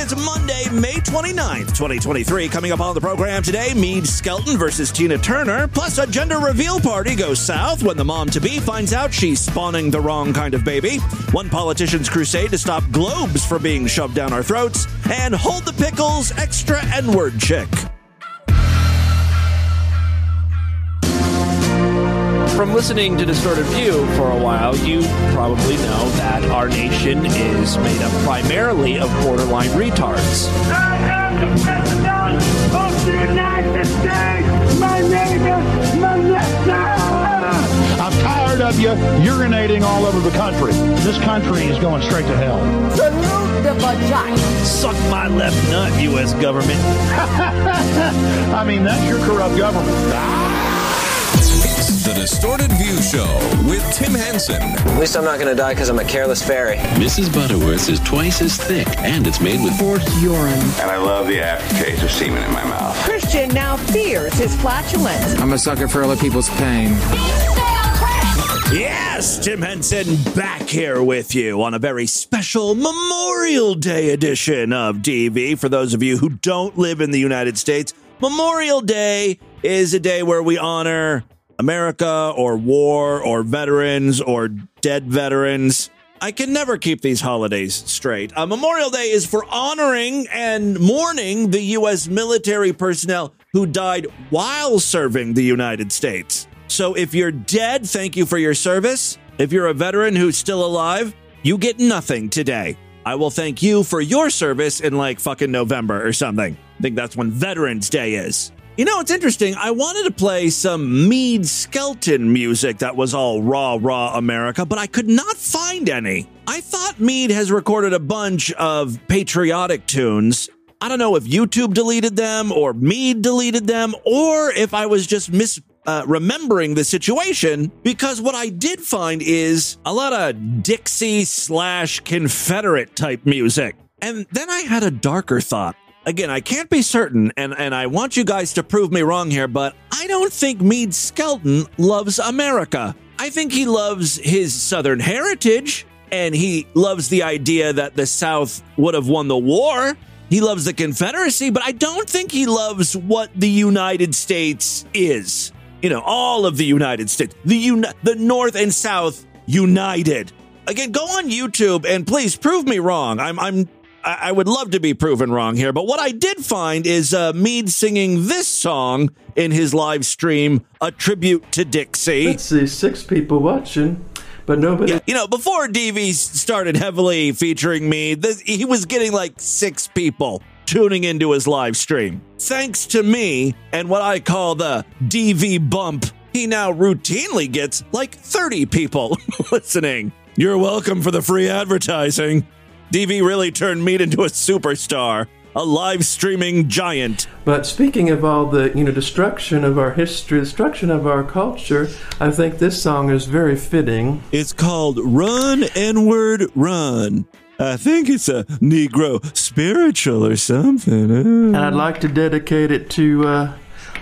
It's Monday, May 29th, 2023. Coming up on the program today, Meade Skelton versus Tina Turner. Plus, a gender reveal party goes south when the mom to be finds out she's spawning the wrong kind of baby. One politician's crusade to stop globes from being shoved down our throats. And hold the pickles, extra N word chick. From listening to Distorted View for a while, you probably know that our nation is made up primarily of borderline retards. I am the President of the United States. My name is Melissa. I'm tired of you urinating all over the country. This country is going straight to hell. Salute the vagina. Suck my left nut, U.S. government. I mean, that's your corrupt government. The Distorted View Show with Tim Henson. At least I'm not going to die because I'm a careless fairy. Mrs. Butterworth is twice as thick, and it's made with Forced urine. And I love the aftertaste of semen in my mouth. Christian now fears his flatulence. I'm a sucker for other people's pain. Yes, Tim Henson back here with you on a very special Memorial Day edition of DV. For those of you who don't live in the United States, Memorial Day is a day where we honor America or war or veterans or dead veterans. I can never keep these holidays straight. Uh, Memorial Day is for honoring and mourning the U.S. military personnel who died while serving the United States. So if you're dead, thank you for your service. If you're a veteran who's still alive, you get nothing today. I will thank you for your service in like fucking November or something. I think that's when Veterans Day is. You know, it's interesting. I wanted to play some Meade Skelton music that was all raw, raw America, but I could not find any. I thought Meade has recorded a bunch of patriotic tunes. I don't know if YouTube deleted them or Meade deleted them or if I was just mis uh, remembering the situation because what I did find is a lot of Dixie slash Confederate type music. And then I had a darker thought. Again, I can't be certain, and, and I want you guys to prove me wrong here, but I don't think Meade Skelton loves America. I think he loves his Southern heritage, and he loves the idea that the South would have won the war. He loves the Confederacy, but I don't think he loves what the United States is. You know, all of the United States, the uni- the North and South united. Again, go on YouTube and please prove me wrong. I'm I'm I I would love to be proven wrong here, but what I did find is uh, Meade singing this song in his live stream, a tribute to Dixie. Let's see, six people watching, but nobody. Yeah, you know, before DV started heavily featuring me, this, he was getting like six people tuning into his live stream. Thanks to me and what I call the DV bump, he now routinely gets like 30 people listening. You're welcome for the free advertising. DV really turned me into a superstar, a live streaming giant. But speaking of all the you know destruction of our history, destruction of our culture, I think this song is very fitting. It's called Run N-Word Run. I think it's a Negro spiritual or something. And I'd like to dedicate it to uh,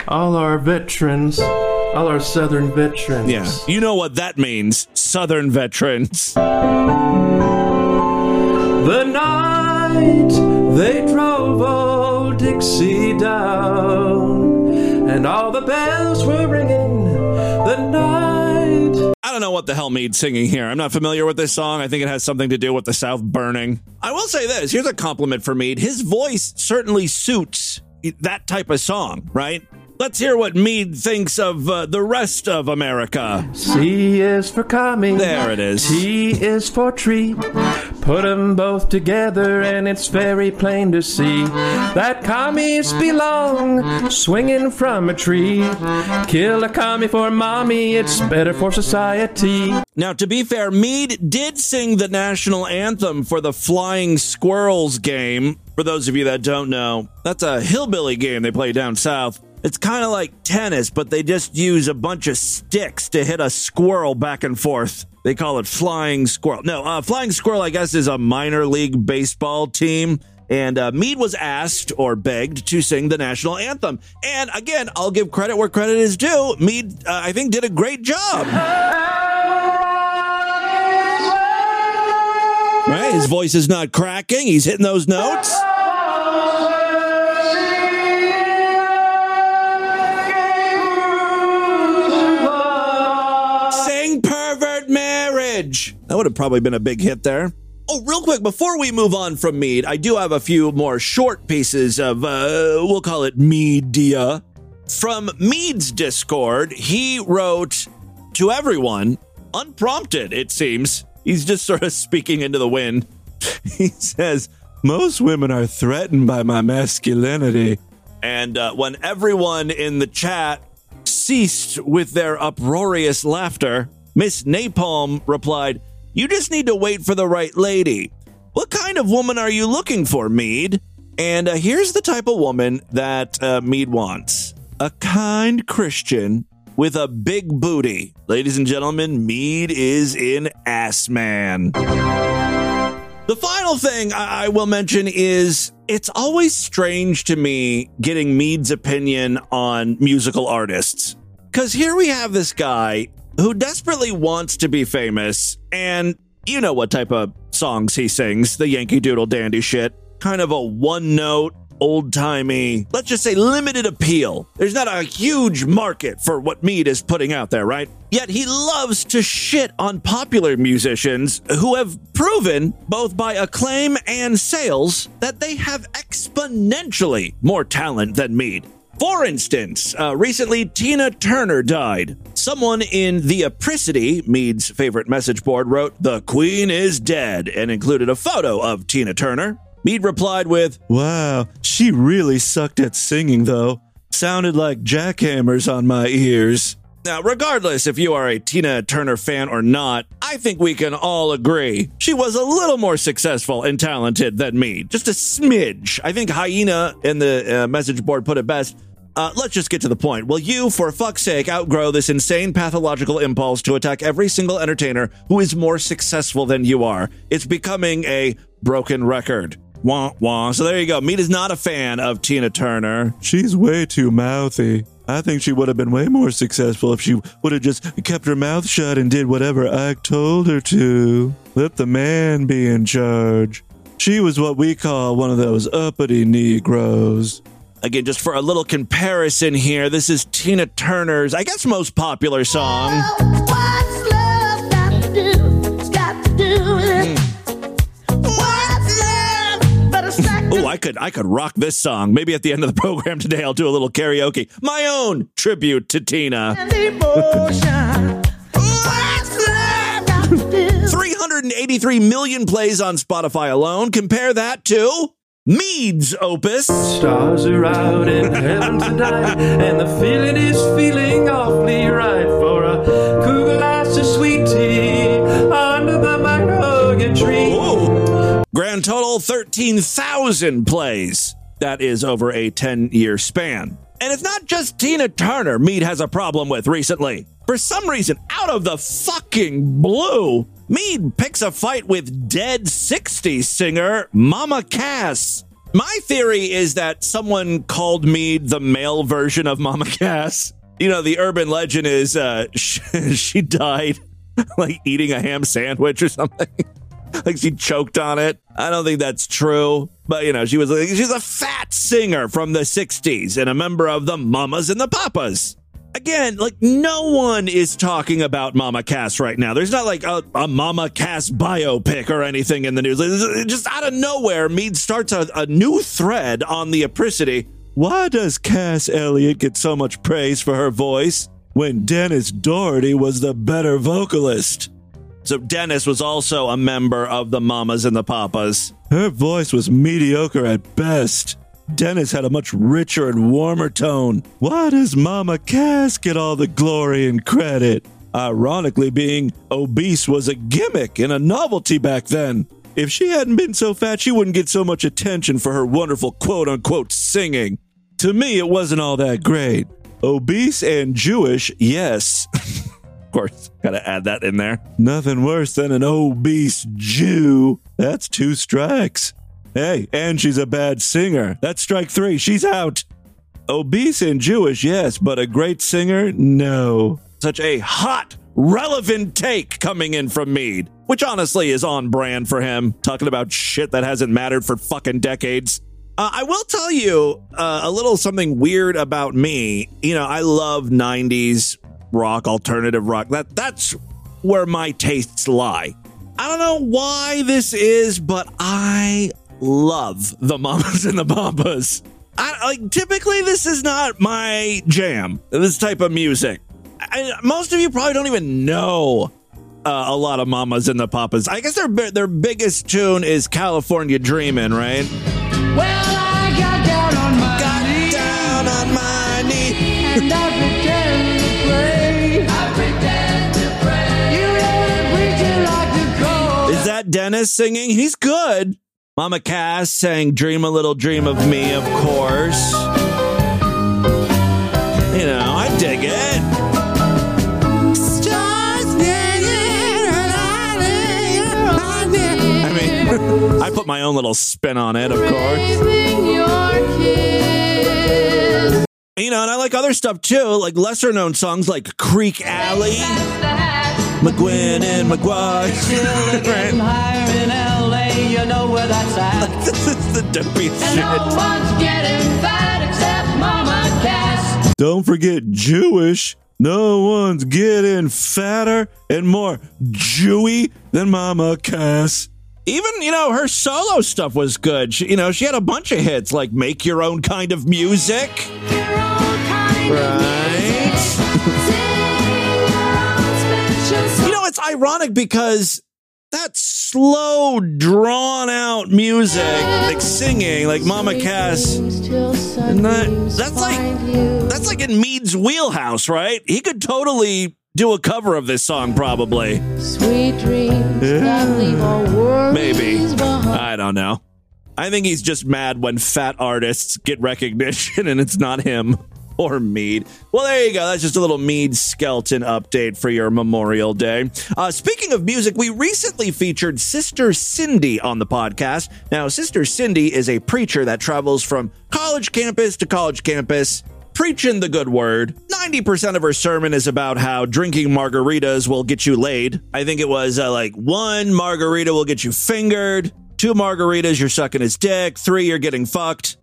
all our veterans, all our Southern veterans. Yeah, you know what that means, Southern veterans. The night they drove old Dixie down, and all the bells were ringing. The night. I don't know what the hell Meade's singing here. I'm not familiar with this song. I think it has something to do with the South burning. I will say this here's a compliment for Meade. His voice certainly suits that type of song, right? Let's hear what Meade thinks of uh, the rest of America. C is for commie. There it is. T is for tree. Put 'em both together and it's very plain to see that commies belong swinging from a tree. Kill a commie for mommy, it's better for society. Now, to be fair, Meade did sing the national anthem for the Flying Squirrels game. For those of you that don't know, that's a hillbilly game they play down south. It's kind of like tennis, but they just use a bunch of sticks to hit a squirrel back and forth. They call it Flying Squirrel. No, uh, Flying Squirrel, I guess, is a minor league baseball team. And uh, Meade was asked or begged to sing the national anthem. And again, I'll give credit where credit is due. Meade, uh, I think, did a great job. Right? His voice is not cracking. He's hitting those notes. That would have probably been a big hit there. Oh, real quick, before we move on from Meade, I do have a few more short pieces of, uh, we'll call it media. From Meade's Discord, he wrote to everyone, unprompted, it seems. He's just sort of speaking into the wind. He says, Most women are threatened by my masculinity. And uh, when everyone in the chat ceased with their uproarious laughter, Miss Napalm replied, You just need to wait for the right lady. What kind of woman are you looking for, Meade? And uh, here's the type of woman that uh, Meade wants a kind Christian with a big booty. Ladies and gentlemen, Meade is in Ass Man. The final thing I, I will mention is it's always strange to me getting Meade's opinion on musical artists. Because here we have this guy who desperately wants to be famous, and you know what type of songs he sings the Yankee Doodle Dandy shit. Kind of a one note, old timey, let's just say limited appeal. There's not a huge market for what Meade is putting out there, right? Yet he loves to shit on popular musicians who have proven, both by acclaim and sales, that they have exponentially more talent than Meade. For instance, uh, recently Tina Turner died. Someone in the Apricity, Meade's favorite message board, wrote, The Queen is dead, and included a photo of Tina Turner. Meade replied with, Wow, she really sucked at singing, though. Sounded like jackhammers on my ears. Now, regardless if you are a Tina Turner fan or not, I think we can all agree she was a little more successful and talented than me. Just a smidge. I think Hyena in the uh, message board put it best. Uh, let's just get to the point. Will you, for fuck's sake, outgrow this insane pathological impulse to attack every single entertainer who is more successful than you are? It's becoming a broken record. Wah wah. So there you go. Meade is not a fan of Tina Turner. She's way too mouthy. I think she would have been way more successful if she would have just kept her mouth shut and did whatever Ike told her to. Let the man be in charge. She was what we call one of those uppity Negroes. Again, just for a little comparison here, this is Tina Turner's, I guess, most popular song. I could I could rock this song. Maybe at the end of the program today I'll do a little karaoke. My own tribute to Tina. 383 million plays on Spotify alone. Compare that to Meade's opus. Stars are out in heaven tonight, and the feeling is feeling awfully right for a cool Grand total 13,000 plays. That is over a 10 year span. And it's not just Tina Turner Meade has a problem with recently. For some reason, out of the fucking blue, Meade picks a fight with dead 60s singer Mama Cass. My theory is that someone called Meade the male version of Mama Cass. You know, the urban legend is uh, she died like eating a ham sandwich or something. like she choked on it. I don't think that's true. But you know, she was she's a fat singer from the 60s and a member of the Mamas and the Papas. Again, like no one is talking about Mama Cass right now. There's not like a, a Mama Cass biopic or anything in the news. Just out of nowhere, Meade starts a, a new thread on the apricity. Why does Cass Elliot get so much praise for her voice when Dennis Doherty was the better vocalist? So Dennis was also a member of the Mamas and the Papas. Her voice was mediocre at best. Dennis had a much richer and warmer tone. Why does Mama Cass get all the glory and credit? Ironically, being obese was a gimmick and a novelty back then. If she hadn't been so fat, she wouldn't get so much attention for her wonderful quote unquote singing. To me, it wasn't all that great. Obese and Jewish, yes. course, gotta add that in there. Nothing worse than an obese Jew. That's two strikes. Hey, and she's a bad singer. That's strike three. She's out. Obese and Jewish, yes, but a great singer, no. Such a hot, relevant take coming in from Meade, which honestly is on brand for him, talking about shit that hasn't mattered for fucking decades. Uh, I will tell you uh, a little something weird about me. You know, I love 90s rock, alternative rock. That that's where my tastes lie. I don't know why this is, but I love the mamas and the papas. I, like typically, this is not my jam. This type of music. I, most of you probably don't even know uh, a lot of mamas and the papas. I guess their their biggest tune is California Dreamin', right? Well, I got down on my Got knees down on my knee. Dennis singing? He's good. Mama Cass sang Dream a Little Dream of Me, of course. You know, I dig it. I mean, I put my own little spin on it, of course. You know, and I like other stuff too, like lesser known songs like Creeque Alley, McGuinn and McGuire. Right. higher in LA, you know where that's at. This is the dopey And no shit. one's getting fat except Mama Cass. Don't forget Jewish. No one's getting fatter and more Jewy than Mama Cass. Even, you know, her solo stuff was good. She, you know, she had a bunch of hits like Make Your Own Kind of Music. Right? You know, it's ironic because that slow, drawn out music, like singing, like Mama Cass, and that, that's like that's like in Meade's wheelhouse, right? He could totally do a cover of this song, probably. Sweet dreams that leave all worries Maybe. I don't know. I think he's just mad when fat artists get recognition and it's not him or Meade. Well, there you go. That's just a little Meade Skelton update for your Memorial Day. Uh, speaking of music, we recently featured Sister Cindy on the podcast. Now, Sister Cindy is a preacher that travels from college campus to college campus preaching the good word. 90% of her sermon is about how drinking margaritas will get you laid. I think it was uh, like one margarita will get you fingered, two margaritas, you're sucking his dick, three, you're getting fucked.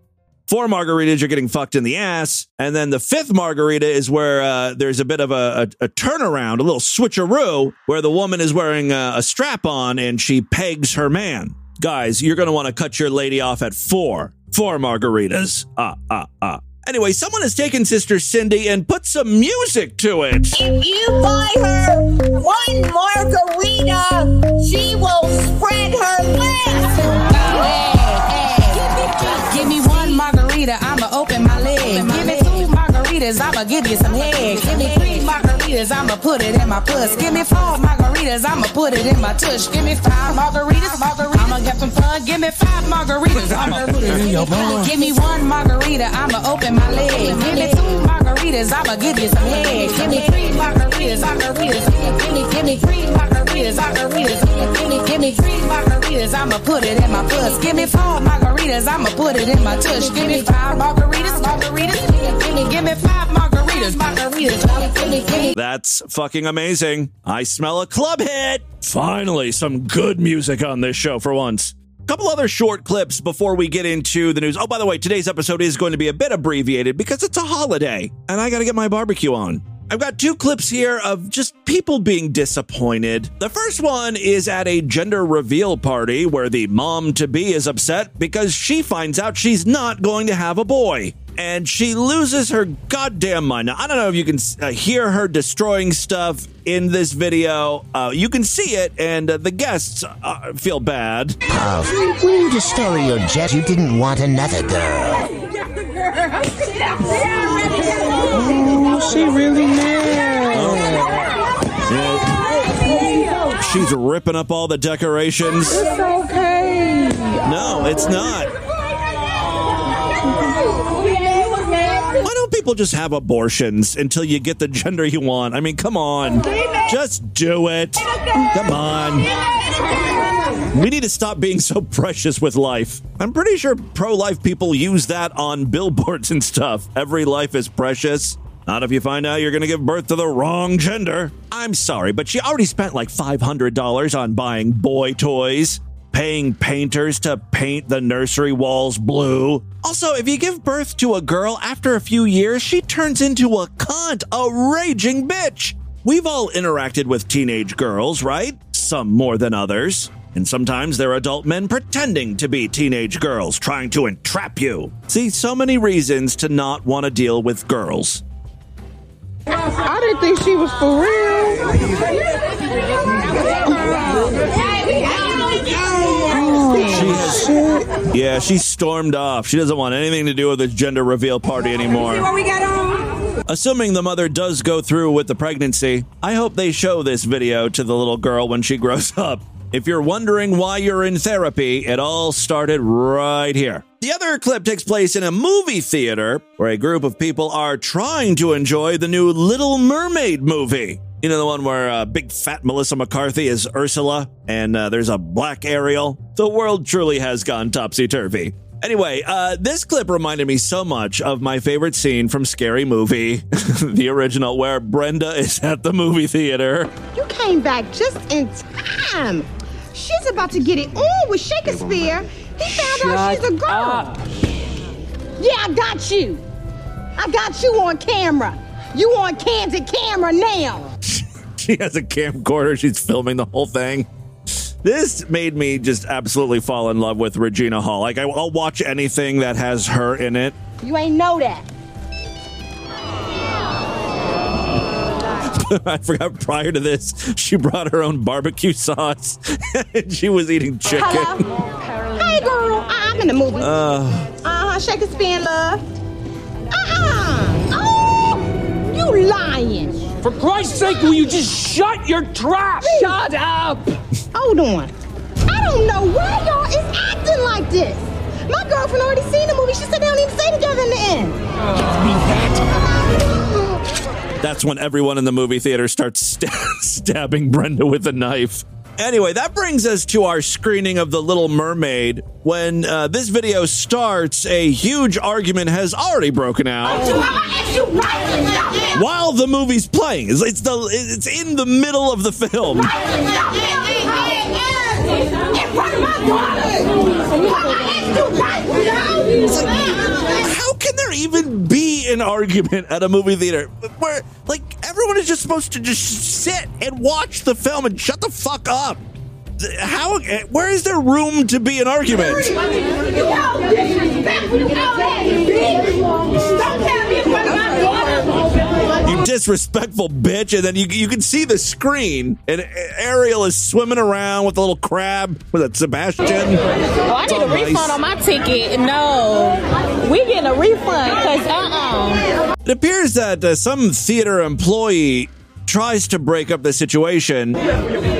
Four margaritas, you're getting fucked in the ass. And then the fifth margarita is where uh, there's a bit of a, a, a turnaround, a little switcheroo, where the woman is wearing a, a strap on and she pegs her man. Guys, you're going to want to cut your lady off at four. Four margaritas. Ah, ah, ah. Anyway, someone has taken Sister Cindy and put some music to it. If you buy her one margarita, she will spread her legs. I'ma give you some head. Give me three margaritas, I'ma put it in my puss. Give me four margaritas, I'ma put it in my tush. Give me five margaritas, margaritas, I'ma get some fun. Give me five margaritas, I'ma put it in your. Give me one margarita, I'ma open my leg. Give me two margaritas, I'ma give you some head. Give me three margaritas, margaritas. Give me, give me three margaritas, margaritas. Give me, give me three margaritas, I'ma put it in my puss. Give me four margaritas, I'ma put it in my tush. Give me five margaritas, margaritas. Give me, give me five margaritas, margaritas. Me. That's fucking amazing. I smell a club hit. Finally, some good music on this show for once. Couple other short clips before we get into the news. Oh, by the way, today's episode is going to be a bit abbreviated because it's a holiday and I got to get my barbecue on. I've got two clips here of just people being disappointed. The first one is at a gender reveal party where the mom to be is upset because she finds out she's not going to have a boy. And she loses her goddamn mind. Now, I don't know if you can uh, hear her destroying stuff in this video. Uh, you can see it, and uh, the guests uh, feel bad. Oh, when you destroy your jet, you didn't want another girl. Oh, she really mad. Yeah. She's ripping up all the decorations. It's okay. No, it's not. Don't people just have abortions until you get the gender you want? I mean, come on. Just do it. Come on. We need to stop being so precious with life. I'm pretty sure pro life people use that on billboards and stuff. Every life is precious. Not if you find out you're going to give birth to the wrong gender. I'm sorry, but she already spent like $500 on buying boy toys, paying painters to paint the nursery walls blue. Also, if you give birth to a girl after a few years, she turns into a cunt, a raging bitch. We've all interacted with teenage girls, right? some more than others. And sometimes they're adult men pretending to be teenage girls, trying to entrap you. See, so many reasons to not want to deal with girls. I didn't think she was for She has, yeah, she stormed off. She doesn't want anything to do with this gender reveal party anymore. Assuming the mother does go through with the pregnancy, I hope they show this video to the little girl when she grows up. If you're wondering why you're in therapy, it all started right here. The other clip takes place in a movie theater where a group of people are trying to enjoy the new Little Mermaid movie. You know, the one where uh, big fat Melissa McCarthy is Ursula and uh, there's a black Ariel? The world truly has gone topsy turvy. Anyway, uh, this clip reminded me so much of my favorite scene from Scary Movie, the original, where Brenda is at the movie theater. You came back just in time. She's about to get it on with Shakespeare. He found out she's a girl. Yeah, I got you. I got you on camera. You on candid camera now. She has a camcorder. She's filming the whole thing. This made me just absolutely fall in love with Regina Hall. Like, I- I'll watch anything that has her in it. You ain't know that. I forgot prior to this, she brought her own barbecue sauce and she was eating chicken. Hello? Hey, girl. I'm in the movie. Uh, Uh-huh, Shakespeare spin, love. You lying. For Christ's sake, will you just shut your trap? Shut up! Hold on. I don't know why y'all is acting like this. My girlfriend already seen the movie. She said they don't even stay together in the end. that's when everyone in the movie theater starts sta- stabbing Brenda with a knife. Anyway, that brings us to our screening of The Little Mermaid. When uh, this video starts, a huge argument has already broken out. While the movie's playing, it's, it's the it's in the middle of the film. How can there even be an argument at a movie theater where, like, everyone is just supposed to just sit and watch the film and shut the fuck up? How? Eh, where is there room to be an argument? You disrespectful bitch! And then you you can see the screen, and Ariel is swimming around with a little crab. Was that Sebastian? Oh, I need all a refund on my ticket. No, we getting a refund because uh uh It appears that uh, some theater employee tries to break up the situation. Hey,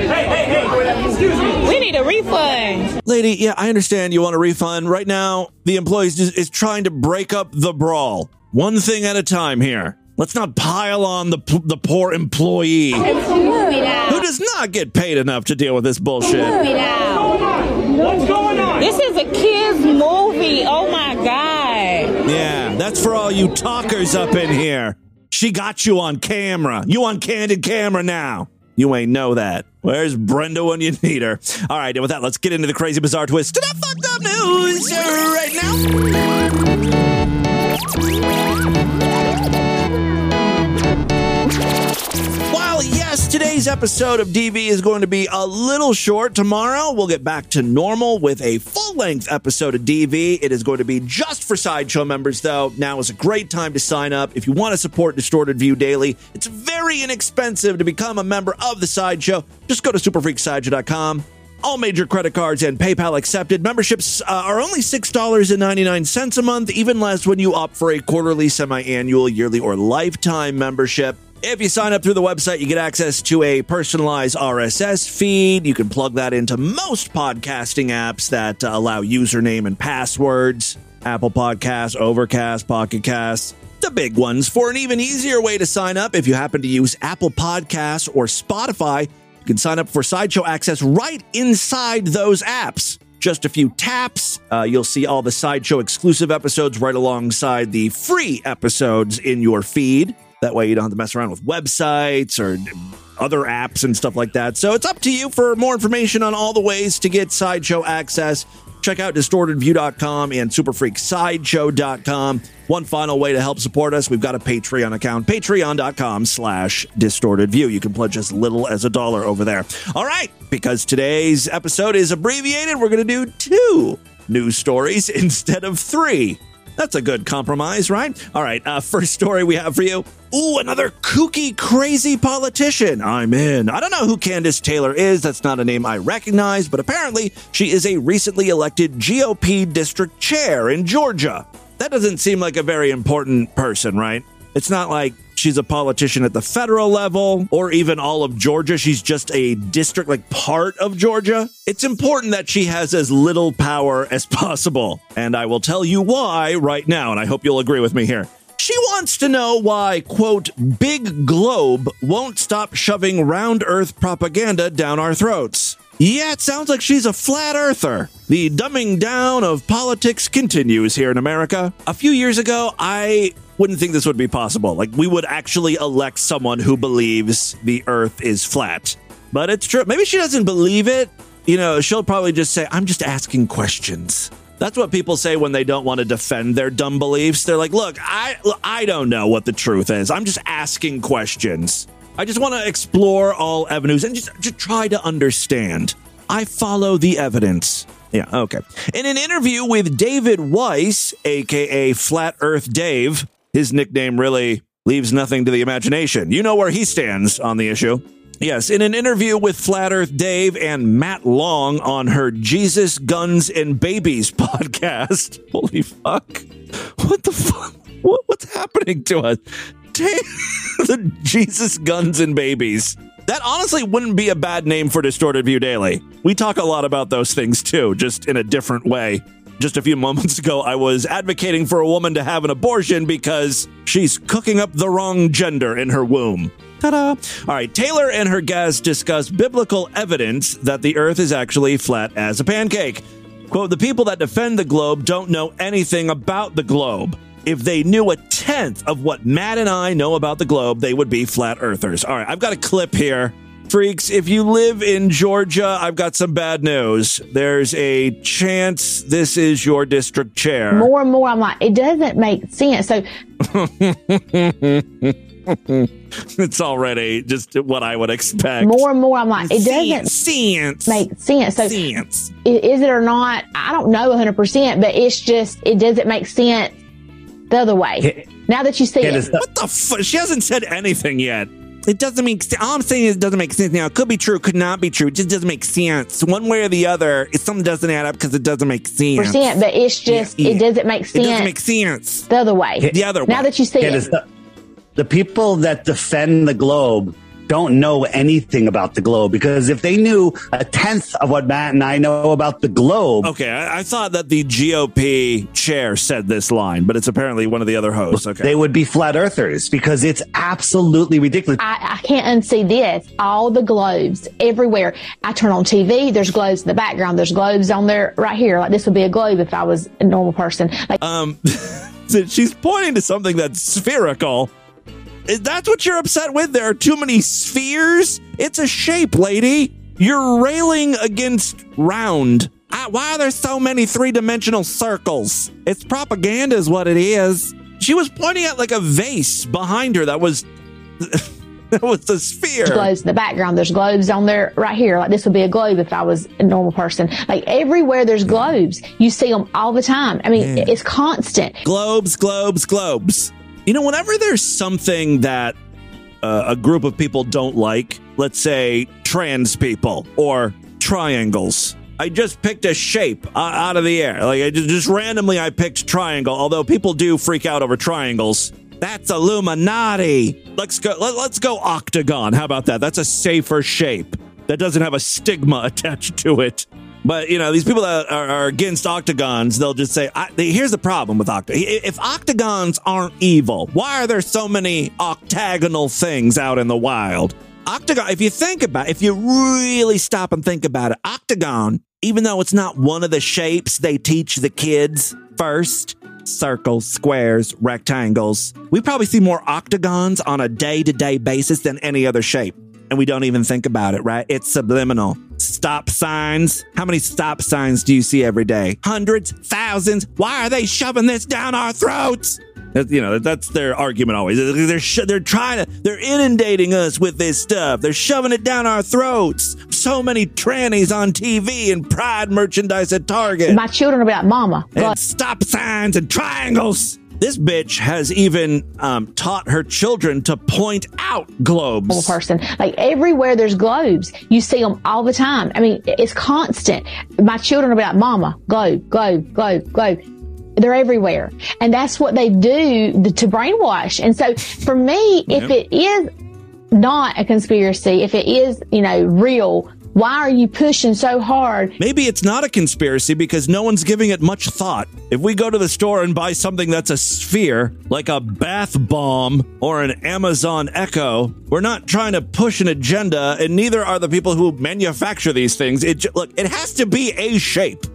hey, hey, we need a refund. Lady, yeah, I understand you want a refund. Right now, the employee is, is trying to break up the brawl. One thing at a time here. Let's not pile on the, p- the poor employee who does not get paid enough to deal with this bullshit. What's going on? This is a kids movie. Oh my god. Yeah, that's for all you talkers up in here. She got you on camera. You on candid camera now. You ain't know that. Where's Brenda when you need her? All right, and with that, let's get into the crazy bizarre twist to the fucked up news right now. Today's episode of DV is going to be a little short, tomorrow we'll get back to normal with a full length episode of DV. It is going to be just for Sideshow members, though. Now is a great time to sign up. If you want to support Distorted View Daily, it's very inexpensive to become a member of the Sideshow. Just go to superfreaksideshow.com. All major credit cards and PayPal accepted. Memberships uh, are only $6.99 a month, even less when you opt for a quarterly, semi annual, yearly, or lifetime membership. If you sign up through the website, you get access to a personalized RSS feed. You can plug that into most podcasting apps that uh, allow username and passwords Apple Podcasts, Overcast, Pocket Casts, the big ones. For an even easier way to sign up, if you happen to use Apple Podcasts or Spotify, you can sign up for Sideshow access right inside those apps. Just a few taps, uh, you'll see all the Sideshow exclusive episodes right alongside the free episodes in your feed. That way, you don't have to mess around with websites or other apps and stuff like that. So it's up to you. For more information on all the ways to get Sideshow access, Check out distortedview.com and superfreaksideshow.com. One final way to help support us, we've got a Patreon account, patreon.com slash distortedview. You can pledge as little as a dollar over there. All right, because today's episode is abbreviated, we're going to do two news stories instead of three. That's a good compromise, right? All right, uh, first story we have for you. Ooh, another kooky, crazy politician. I'm in. I don't know who Candace Taylor is. That's not a name I recognize, but apparently she is a recently elected GOP district chair in Georgia. That doesn't seem like a very important person, right? It's not like she's a politician at the federal level or even all of Georgia. She's just a district, like part of Georgia. It's important that she has as little power as possible. And I will tell you why right now, and I hope you'll agree with me here. She wants to know why, quote, Big Globe won't stop shoving round earth propaganda down our throats. Yeah, it sounds like she's a flat earther. The dumbing down of politics continues here in America. A few years ago, I wouldn't think this would be possible. Like, we would actually elect someone who believes the earth is flat. But it's true. Maybe she doesn't believe it. You know, she'll probably just say, I'm just asking questions. That's what people say when they don't want to defend their dumb beliefs. They're like, "Look, I I don't know what the truth is. I'm just asking questions. I just want to explore all avenues and just just try to understand. I follow the evidence." Yeah, okay. In an interview with David Weiss, aka Flat Earth Dave, his nickname really leaves nothing to the imagination. You know where he stands on the issue. Yes, in an interview with Flat Earth Dave and Matt Long on her Jesus, Guns, and Babies podcast. Holy fuck. What the fuck? What, what's happening to us? The Jesus, Guns, and Babies. That honestly wouldn't be a bad name for Distorted View Daily. We talk a lot about those things too, just in a different way. Just a few moments ago, I was advocating for a woman to have an abortion because she's cooking up the wrong gender in her womb. Ta-da! All right, Taylor and her guest discuss biblical evidence that the earth is actually flat as a pancake. Quote, the people that defend the globe don't know anything about the globe. If they knew a tenth of what Matt and I know about the globe, they would be flat earthers. All right, I've got a clip here. Freaks, if you live in Georgia, I've got some bad news. There's a chance this is your district chair. More and more, I'm like, it doesn't make sense. So it's already just what I would expect. more and more, I'm like, it doesn't Sense. make sense. So Sense. is it or not? I don't know 100%, but it's just, it doesn't make sense the other way. now that you see it. What the fuck? She hasn't said anything yet. It doesn't make sense. All I'm saying is it doesn't make sense now. It could be true, could not be true. It just doesn't make sense. One way or the other, if something doesn't add up because it doesn't make sense. Percent, but it's just Yeah, yeah. it doesn't make sense. It doesn't make sense. the other way. The other way. Now that you see Candace, it. the, the people that defend the globe don't know anything about the globe because if they knew a tenth of what Matt and I know about the globe, Okay, I, I thought that the GOP chair said this line, but it's apparently one of the other hosts. Okay. they would be flat earthers because it's absolutely ridiculous. I, I can't unsee this. All the globes everywhere. I turn on TV. There's globes in the background. There's globes on there right here. Like this would be a globe if I was a normal person. Like Um, she's pointing to something that's spherical. That's what you're upset with? There are too many spheres? It's a shape, lady. You're railing against round. Ah, Why are there so many three dimensional circles? It's propaganda, is what it is. She was pointing at like a vase behind her that was. that was a sphere. globes in the background. There's globes on there right here. Like this would be a globe if I was a normal person. Like everywhere there's globes. You see them all the time. I mean, Yeah. it's constant. globes, globes, globes. You know, whenever there's something that uh, a group of people don't like, let's say trans people or triangles, I just picked a shape uh, out of the air. Like I just, just randomly, I picked triangle. Although people do freak out over triangles. That's Illuminati. Let's go. Let, let's go octagon. How about that? That's a safer shape that doesn't have a stigma attached to it. But you know, these people that are, are against octagons, they'll just say, they, "Here's the problem with octagons. If octagons aren't evil, why are there so many octagonal things out in the wild?" Octagon. If you think about, if you really stop and think about it, octagon, even though it's not one of the shapes they teach the kids first, circles, squares, rectangles, we probably see more octagons on a day to day basis than any other shape. And we don't even think about it, right? It's subliminal. Stop signs. How many stop signs do you see every day? Hundreds, thousands. Why are they shoving this down our throats? That, you know, that's their argument always. They're sh- they're trying to they're inundating us with this stuff. They're shoving it down our throats. So many trannies on TV and pride merchandise at Target. My children are about mama. and stop signs and triangles. This bitch has even um, taught her children to point out globes. person. Like everywhere there's globes, you see them all the time. I mean, it's constant. My children are like, mama, globe, globe, globe, globe. They're everywhere. And that's what they do to brainwash. And so for me, if Yep. it is not a conspiracy, if it is, you know, real, why are you pushing so hard? Maybe it's not a conspiracy because no one's giving it much thought. If we go to the store and buy something that's a sphere, like a bath bomb or an Amazon Echo, we're not trying to push an agenda, and neither are the people who manufacture these things. It look, it has to be a shape.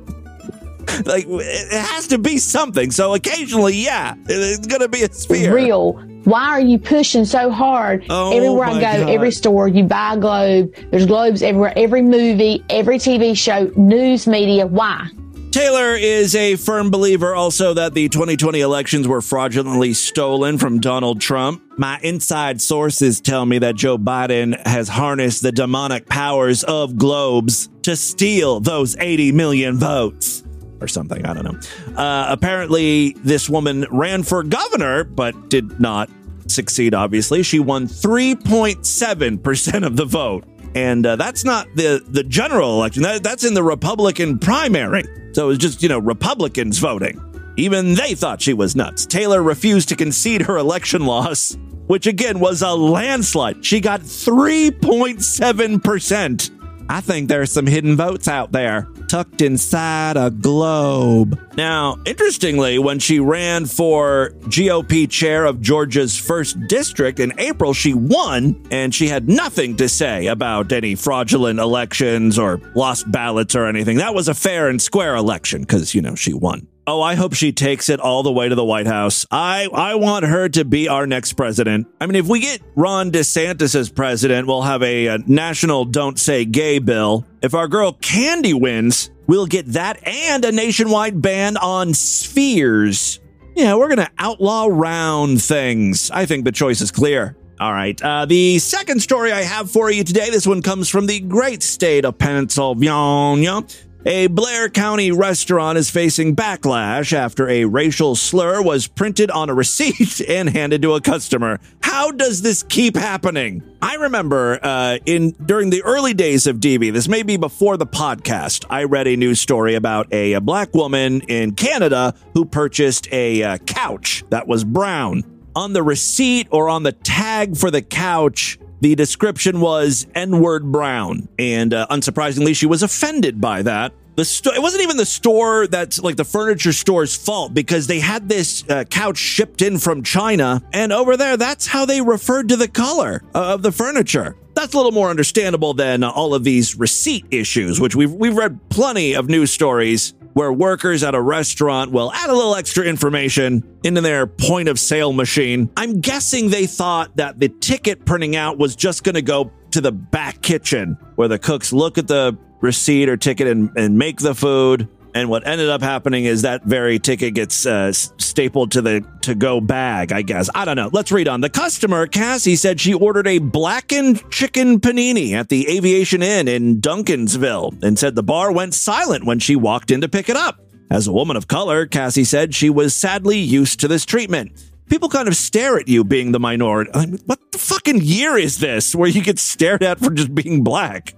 Like it has to be something. So occasionally, yeah, it's gonna be a sphere. real. Why are you pushing so hard? Oh, Everywhere I go, God. every store, you buy a globe. There's globes everywhere. Every movie, every TV show, news media. Why? Taylor is a firm believer also that the 2020 elections were fraudulently stolen from Donald Trump. My inside sources tell me that Joe Biden has harnessed the demonic powers of globes to steal those 80 million votes or something. I don't know. Uh, apparently, this woman ran for governor, but did not succeed, obviously. She won 3.7% of the vote. And uh, that's not the, the general election. That, that's in the Republican primary. So it was just, you know, Republicans voting. Even they thought she was nuts. Taylor refused to concede her election loss, which again was a landslide. She got 3.7%. I think there's some hidden votes out there tucked inside a globe. Now, interestingly, when she ran for GOP chair of Georgia's first district in April, she won and she had nothing to say about any fraudulent elections or lost ballots or anything. That was a fair and square election because, you know, she won. Oh, I hope she takes it all the way to the White House. I, I want her to be our next president. I mean, if we get Ron DeSantis as president, we'll have a, a national don't say gay bill. If our girl Candy wins, we'll get that and a nationwide ban on spheres. Yeah, we're going to outlaw round things. I think the choice is clear. All right. Uh, the second story I have for you today, this one comes from the great state of Pennsylvania. A Blair County restaurant is facing backlash after a racial slur was printed on a receipt and handed to a customer. How does this keep happening? I remember uh, in during the early days of DV, this may be before the podcast, I read a news story about a, a black woman in Canada who purchased a uh, couch that was brown. On the receipt or on the tag for the couch, the description was N word brown. And uh, unsurprisingly, she was offended by that. The sto- it wasn't even the store that's like the furniture store's fault because they had this uh, couch shipped in from China. And over there, that's how they referred to the color uh, of the furniture. That's a little more understandable than all of these receipt issues, which we've, we've read plenty of news stories where workers at a restaurant will add a little extra information into their point of sale machine. I'm guessing they thought that the ticket printing out was just going to go to the back kitchen where the cooks look at the receipt or ticket and, and make the food. And what ended up happening is that very ticket gets uh, stapled to the to go bag, I guess. I don't know. Let's read on. The customer, Cassie, said she ordered a blackened chicken panini at the Aviation Inn in Duncansville and said the bar went silent when she walked in to pick it up. As a woman of color, Cassie said she was sadly used to this treatment. People kind of stare at you being the minority. I mean, what the fucking year is this where you get stared at for just being black?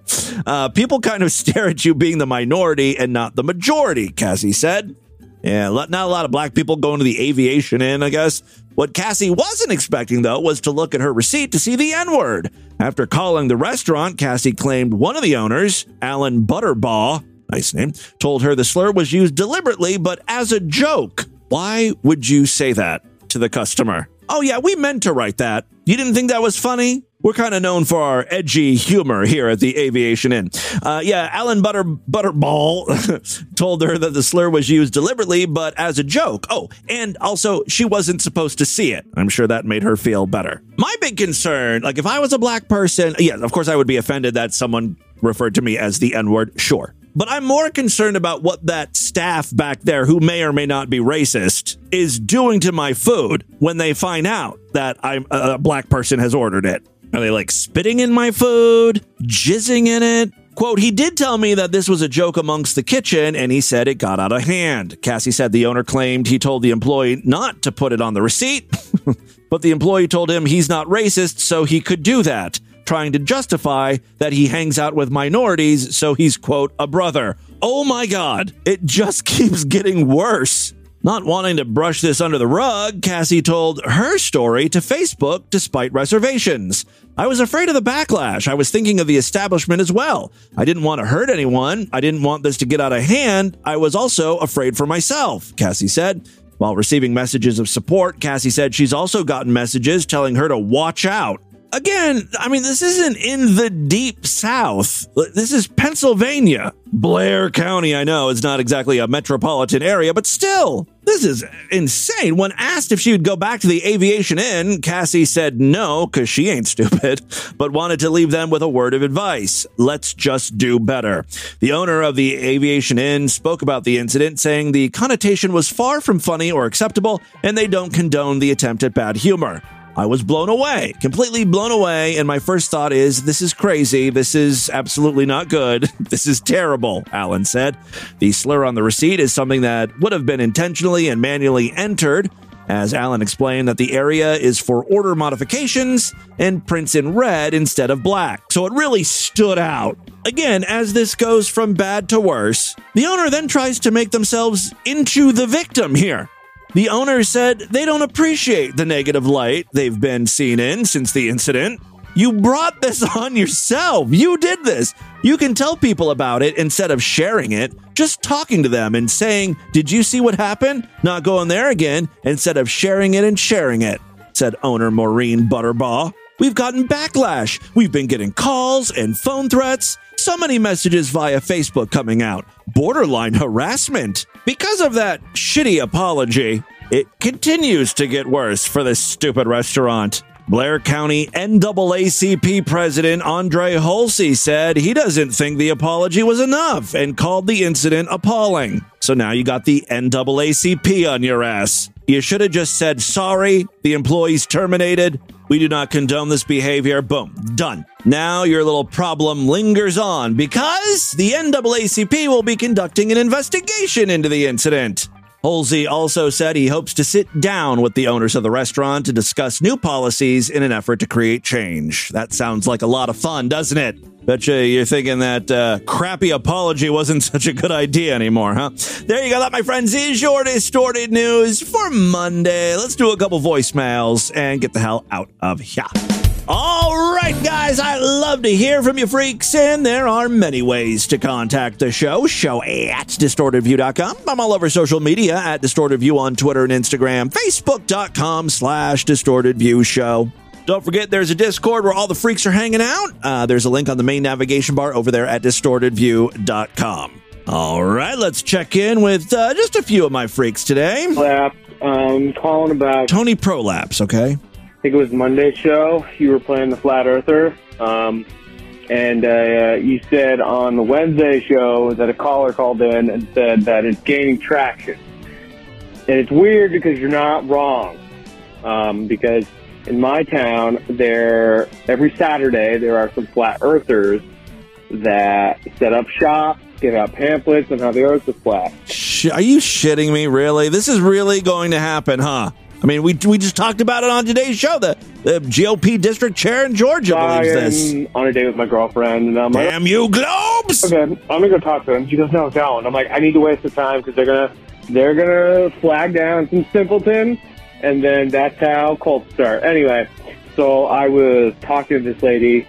Uh, people kind of stare at you being the minority and not the majority, Cassie said. Yeah, not a lot of black people going to the aviation inn, I guess. What Cassie wasn't expecting, though, was to look at her receipt to see the N word. After calling the restaurant, Cassie claimed one of the owners, Alan Butterbaugh, nice name, told her the slur was used deliberately, but as a joke. Why would you say that to the customer? Oh, yeah, we meant to write that. You didn't think that was funny? We're kind of known for our edgy humor here at the Aviation Inn. Uh, yeah, Alan Butter Butterball told her that the slur was used deliberately, but as a joke. Oh, and also she wasn't supposed to see it. I'm sure that made her feel better. My big concern, like if I was a black person, yeah, of course I would be offended that someone referred to me as the N word, sure. But I'm more concerned about what that staff back there, who may or may not be racist, is doing to my food when they find out that I'm a black person has ordered it. Are they like spitting in my food, jizzing in it? Quote, he did tell me that this was a joke amongst the kitchen and he said it got out of hand. Cassie said the owner claimed he told the employee not to put it on the receipt, but the employee told him he's not racist, so he could do that, trying to justify that he hangs out with minorities, so he's, quote, a brother. Oh my God, it just keeps getting worse. Not wanting to brush this under the rug, Cassie told her story to Facebook despite reservations. I was afraid of the backlash. I was thinking of the establishment as well. I didn't want to hurt anyone. I didn't want this to get out of hand. I was also afraid for myself, Cassie said. While receiving messages of support, Cassie said she's also gotten messages telling her to watch out. Again, I mean, this isn't in the deep south. This is Pennsylvania. Blair County, I know, is not exactly a metropolitan area, but still, this is insane. When asked if she would go back to the Aviation Inn, Cassie said no, because she ain't stupid, but wanted to leave them with a word of advice. Let's just do better. The owner of the Aviation Inn spoke about the incident, saying the connotation was far from funny or acceptable, and they don't condone the attempt at bad humor. I was blown away, completely blown away. And my first thought is, this is crazy. This is absolutely not good. This is terrible, Allen said. The slur on the receipt is something that would have been intentionally and manually entered. As Allen explained, that the area is for order modifications and prints in red instead of black. So it really stood out. Again, as this goes from bad to worse, the owner then tries to make themselves into the victim here. The owner said they don't appreciate the negative light they've been seen in since the incident. You brought this on yourself. You did this. You can tell people about it instead of sharing it, just talking to them and saying, Did you see what happened? Not going there again, instead of sharing it and sharing it, said owner Maureen Butterbaugh. We've gotten backlash. We've been getting calls and phone threats. So many messages via Facebook coming out. Borderline harassment. Because of that shitty apology, it continues to get worse for this stupid restaurant. Blair County NAACP President Andre Holsey said he doesn't think the apology was enough and called the incident appalling. So now you got the NAACP on your ass. You should have just said sorry, the employee's terminated. We do not condone this behavior. Boom, done. Now your little problem lingers on because the NAACP will be conducting an investigation into the incident. Holsey also said he hopes to sit down with the owners of the restaurant to discuss new policies in an effort to create change. That sounds like a lot of fun, doesn't it? Betcha you're thinking that uh, crappy apology wasn't such a good idea anymore, huh? There you go. That, my friends, is your distorted news for Monday. Let's do a couple voicemails and get the hell out of here. All right, guys, I love to hear from you freaks, and there are many ways to contact the show. Show at distortedview.com. I'm all over social media at distortedview on Twitter and Instagram, facebook.com slash distortedview show. Don't forget, there's a Discord where all the freaks are hanging out. Uh, there's a link on the main navigation bar over there at distortedview.com. All right, let's check in with uh, just a few of my freaks today. Prolapse. Um, calling about Tony Prolapse, okay? I think it was Monday's show. You were playing the Flat Earther, um, and uh, you said on the Wednesday show that a caller called in and said that it's gaining traction. And it's weird because you're not wrong. Um, because in my town, there every Saturday there are some flat earthers that set up shop, give out pamphlets on how the Earth is flat. Sh- are you shitting me? Really? This is really going to happen, huh? I mean, we, we just talked about it on today's show. The, the GOP district chair in Georgia believes this. on a date with my girlfriend, and I'm Damn like, you, Globes! Okay, I'm gonna go talk to him. She goes, no, don't. I'm like, I need to waste the time because they're gonna they're gonna flag down some simpleton, and then that's how cults start. Anyway, so I was talking to this lady,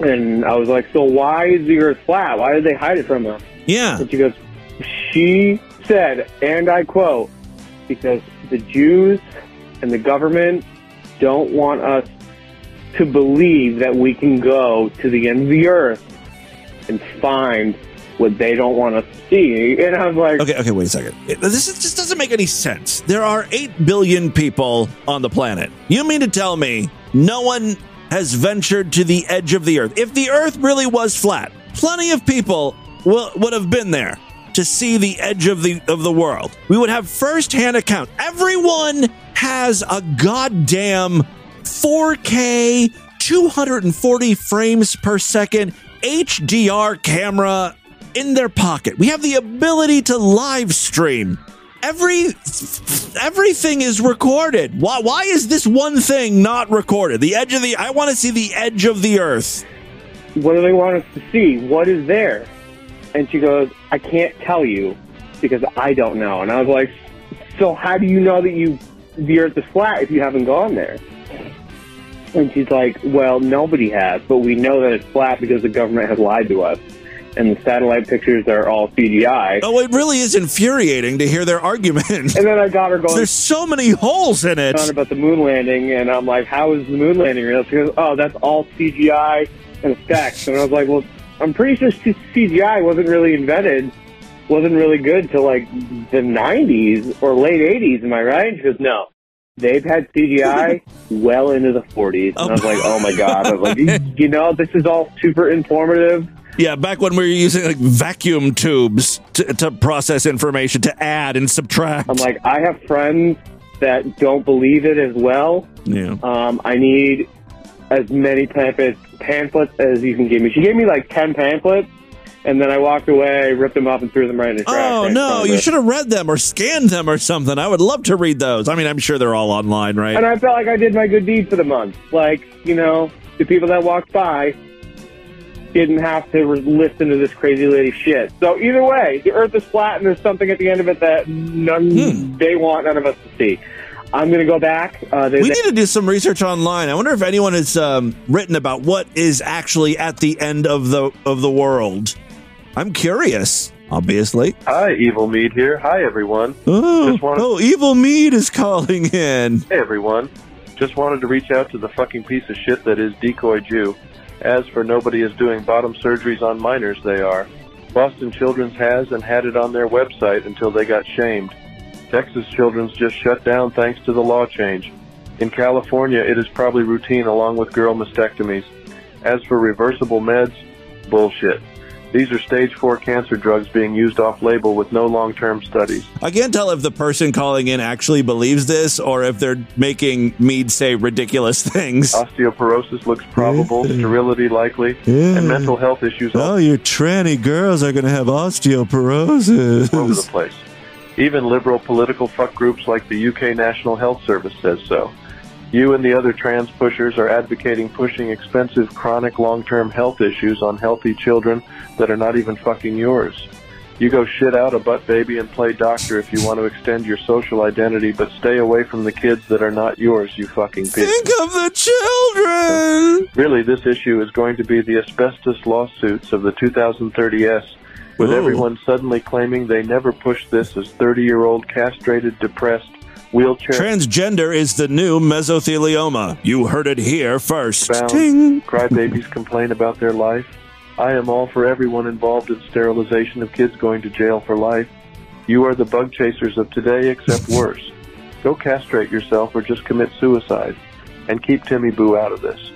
and I was like, so why is the Earth flat? Why did they hide it from us? Yeah. And she goes, she said, and I quote, because the Jews and the government don't want us to believe that we can go to the end of the earth and find what they don't want us to see. And I'm like, Okay, okay, wait a second. This is, just doesn't make any sense. There are 8 billion people on the planet. You mean to tell me no one has ventured to the edge of the earth? If the earth really was flat, plenty of people will, would have been there to see the edge of the of the world. We would have firsthand account. Everyone has a goddamn 4K, 240 frames per second HDR camera in their pocket. We have the ability to live stream. Every everything is recorded. Why why is this one thing not recorded? The edge of the I want to see the edge of the earth. What do they want us to see? What is there? And she goes, I can't tell you because I don't know. And I was like, so how do you know that you the earth is flat if you haven't gone there? And she's like, well, nobody has, but we know that it's flat because the government has lied to us. And the satellite pictures are all CGI. Oh, it really is infuriating to hear their argument. And then I got her going. There's so many holes in it. On about the moon landing, and I'm like, how is the moon landing real? She goes, oh, that's all CGI and effects. And I was like, well, I'm pretty sure CGI wasn't really invented, wasn't really good till like the 90s or late 80s. Am I right? She goes, no. They've had CGI well into the 40s. And I was like, oh my God. I was like, you know, this is all super informative. Yeah, back when we were using like vacuum tubes to, to process information, to add and subtract. I'm like, I have friends that don't believe it as well. Yeah. Um, I need as many pamphlets, pamphlets as you can give me. She gave me like 10 pamphlets, and then I walked away, ripped them off, and threw them right in the trash. Oh right no, you should have read them or scanned them or something. I would love to read those. I mean, I'm sure they're all online, right? And I felt like I did my good deed for the month. Like, you know, the people that walked by didn't have to listen to this crazy lady shit. So either way, the earth is flat and there's something at the end of it that none Hmm. they want none of us to see. I'm going to go back. Uh, we need to do some research online. I wonder if anyone has um, written about what is actually at the end of the of the world. I'm curious. Obviously. Hi, Evil Meade here. Hi, everyone. Oh, wanted- oh, Evil Meade is calling in. Hey, everyone. Just wanted to reach out to the fucking piece of shit that is Decoy Jew. As for nobody is doing bottom surgeries on minors, they are. Boston Children's has and had it on their website until they got shamed. Texas Children's just shut down thanks to the law change. In California, it is probably routine along with girl mastectomies. As for reversible meds, bullshit. These are stage 4 cancer drugs being used off label with no long term studies. I can't tell if the person calling in actually believes this or if they're making Meade say ridiculous things. Osteoporosis looks probable, sterility likely, Yeah. and mental health issues Oh, your tranny girls are going to have osteoporosis. All over the place. Even liberal political fuck groups like the UK National Health Service says so. You and the other trans pushers are advocating pushing expensive chronic long-term health issues on healthy children that are not even fucking yours. You go shit out a butt baby and play doctor if you want to extend your social identity, but stay away from the kids that are not yours, you fucking pig. Think of the children. Really, this issue is going to be the asbestos lawsuits of the 2030S, with Ooh. everyone suddenly claiming they never pushed this as 30 year old castrated, depressed, wheelchair Transgender is the new mesothelioma. You heard it here first. bound Ting. crybabies complain about their life. I am all for everyone involved in sterilization of kids going to jail for life. You are the bug chasers of today, except worse. Go castrate yourself or just commit suicide. And keep Timmy Boo out of this.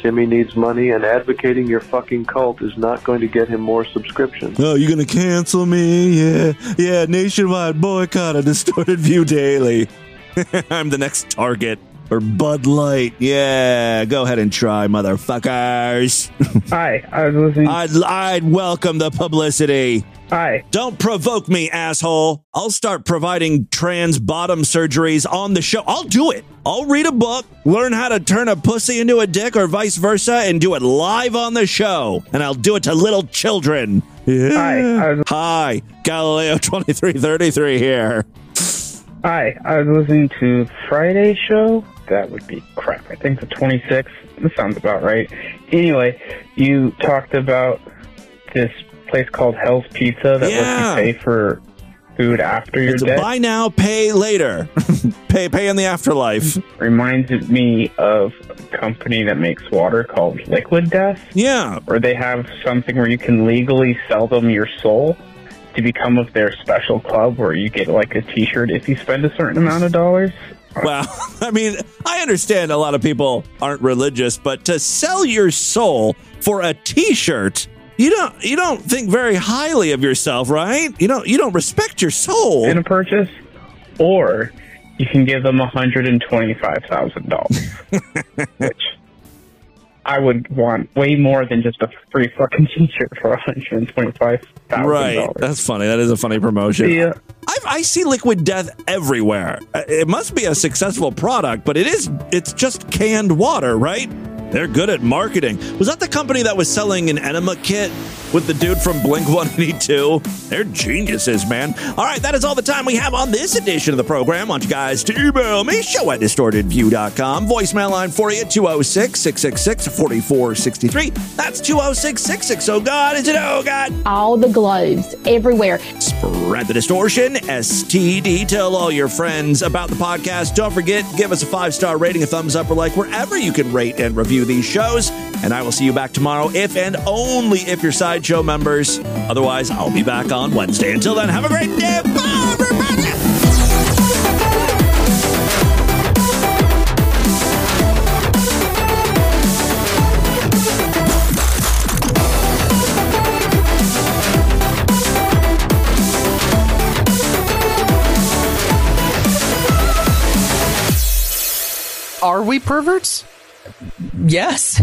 Timmy needs money, and advocating your fucking cult is not going to get him more subscriptions. Oh, you're gonna cancel me? Yeah, yeah. Nationwide boycott of Distorted View Daily. I'm the next target. Or Bud Light. Yeah, go ahead and try, motherfuckers. Hi, I was listening. I'd, I'd welcome the publicity. Hi. Don't provoke me, asshole. I'll start providing trans bottom surgeries on the show. I'll do it. I'll read a book, learn how to turn a pussy into a dick or vice versa, and do it live on the show. And I'll do it to little children. Yeah. Hi. Hi. Galileo 2333 here. Hi, I was listening to Friday show. That would be crap. I think the 26th. That sounds about right. Anyway, you talked about this place called Hell's Pizza that Yeah. lets you pay for food after you're It's dead. buy now, pay later. pay pay in the afterlife. Reminds me of a company that makes water called Liquid Death. Yeah. Where they have something where you can legally sell them your soul to become of their special club where you get like a t-shirt if you spend a certain amount of dollars. Well, I mean, I understand a lot of people aren't religious, but to sell your soul for a t shirt, You don't you don't think very highly of yourself, right? You don't you don't respect your soul. in a purchase, or you can give them $125,000, which I would want way more than just a free fucking t-shirt for $125,000. Right. That's funny. That is a funny promotion. Yeah. I, I see Liquid Death everywhere. Uh, It must be a successful product, but it is. It's just canned water, right? They're good at marketing. Was that the company that was selling an enema kit with the dude from Blink 182? They're geniuses, man. All right, that is all the time we have on this edition of the program. Want you guys to email me, show at distortedview.com. Voicemail line for you, 206 666 4463. That's 206 660. Oh, God, is it? Oh, God. All the globes everywhere. Spread the distortion. STD. Tell all your friends about the podcast. Don't forget, give us a five star rating, a thumbs up, or like wherever you can rate and review these shows. And I will see you back tomorrow if and only if you're Sideshow members. Otherwise, I'll be back on Wednesday. Until then, have a great day. Bye, everybody. Are we perverts? Yes.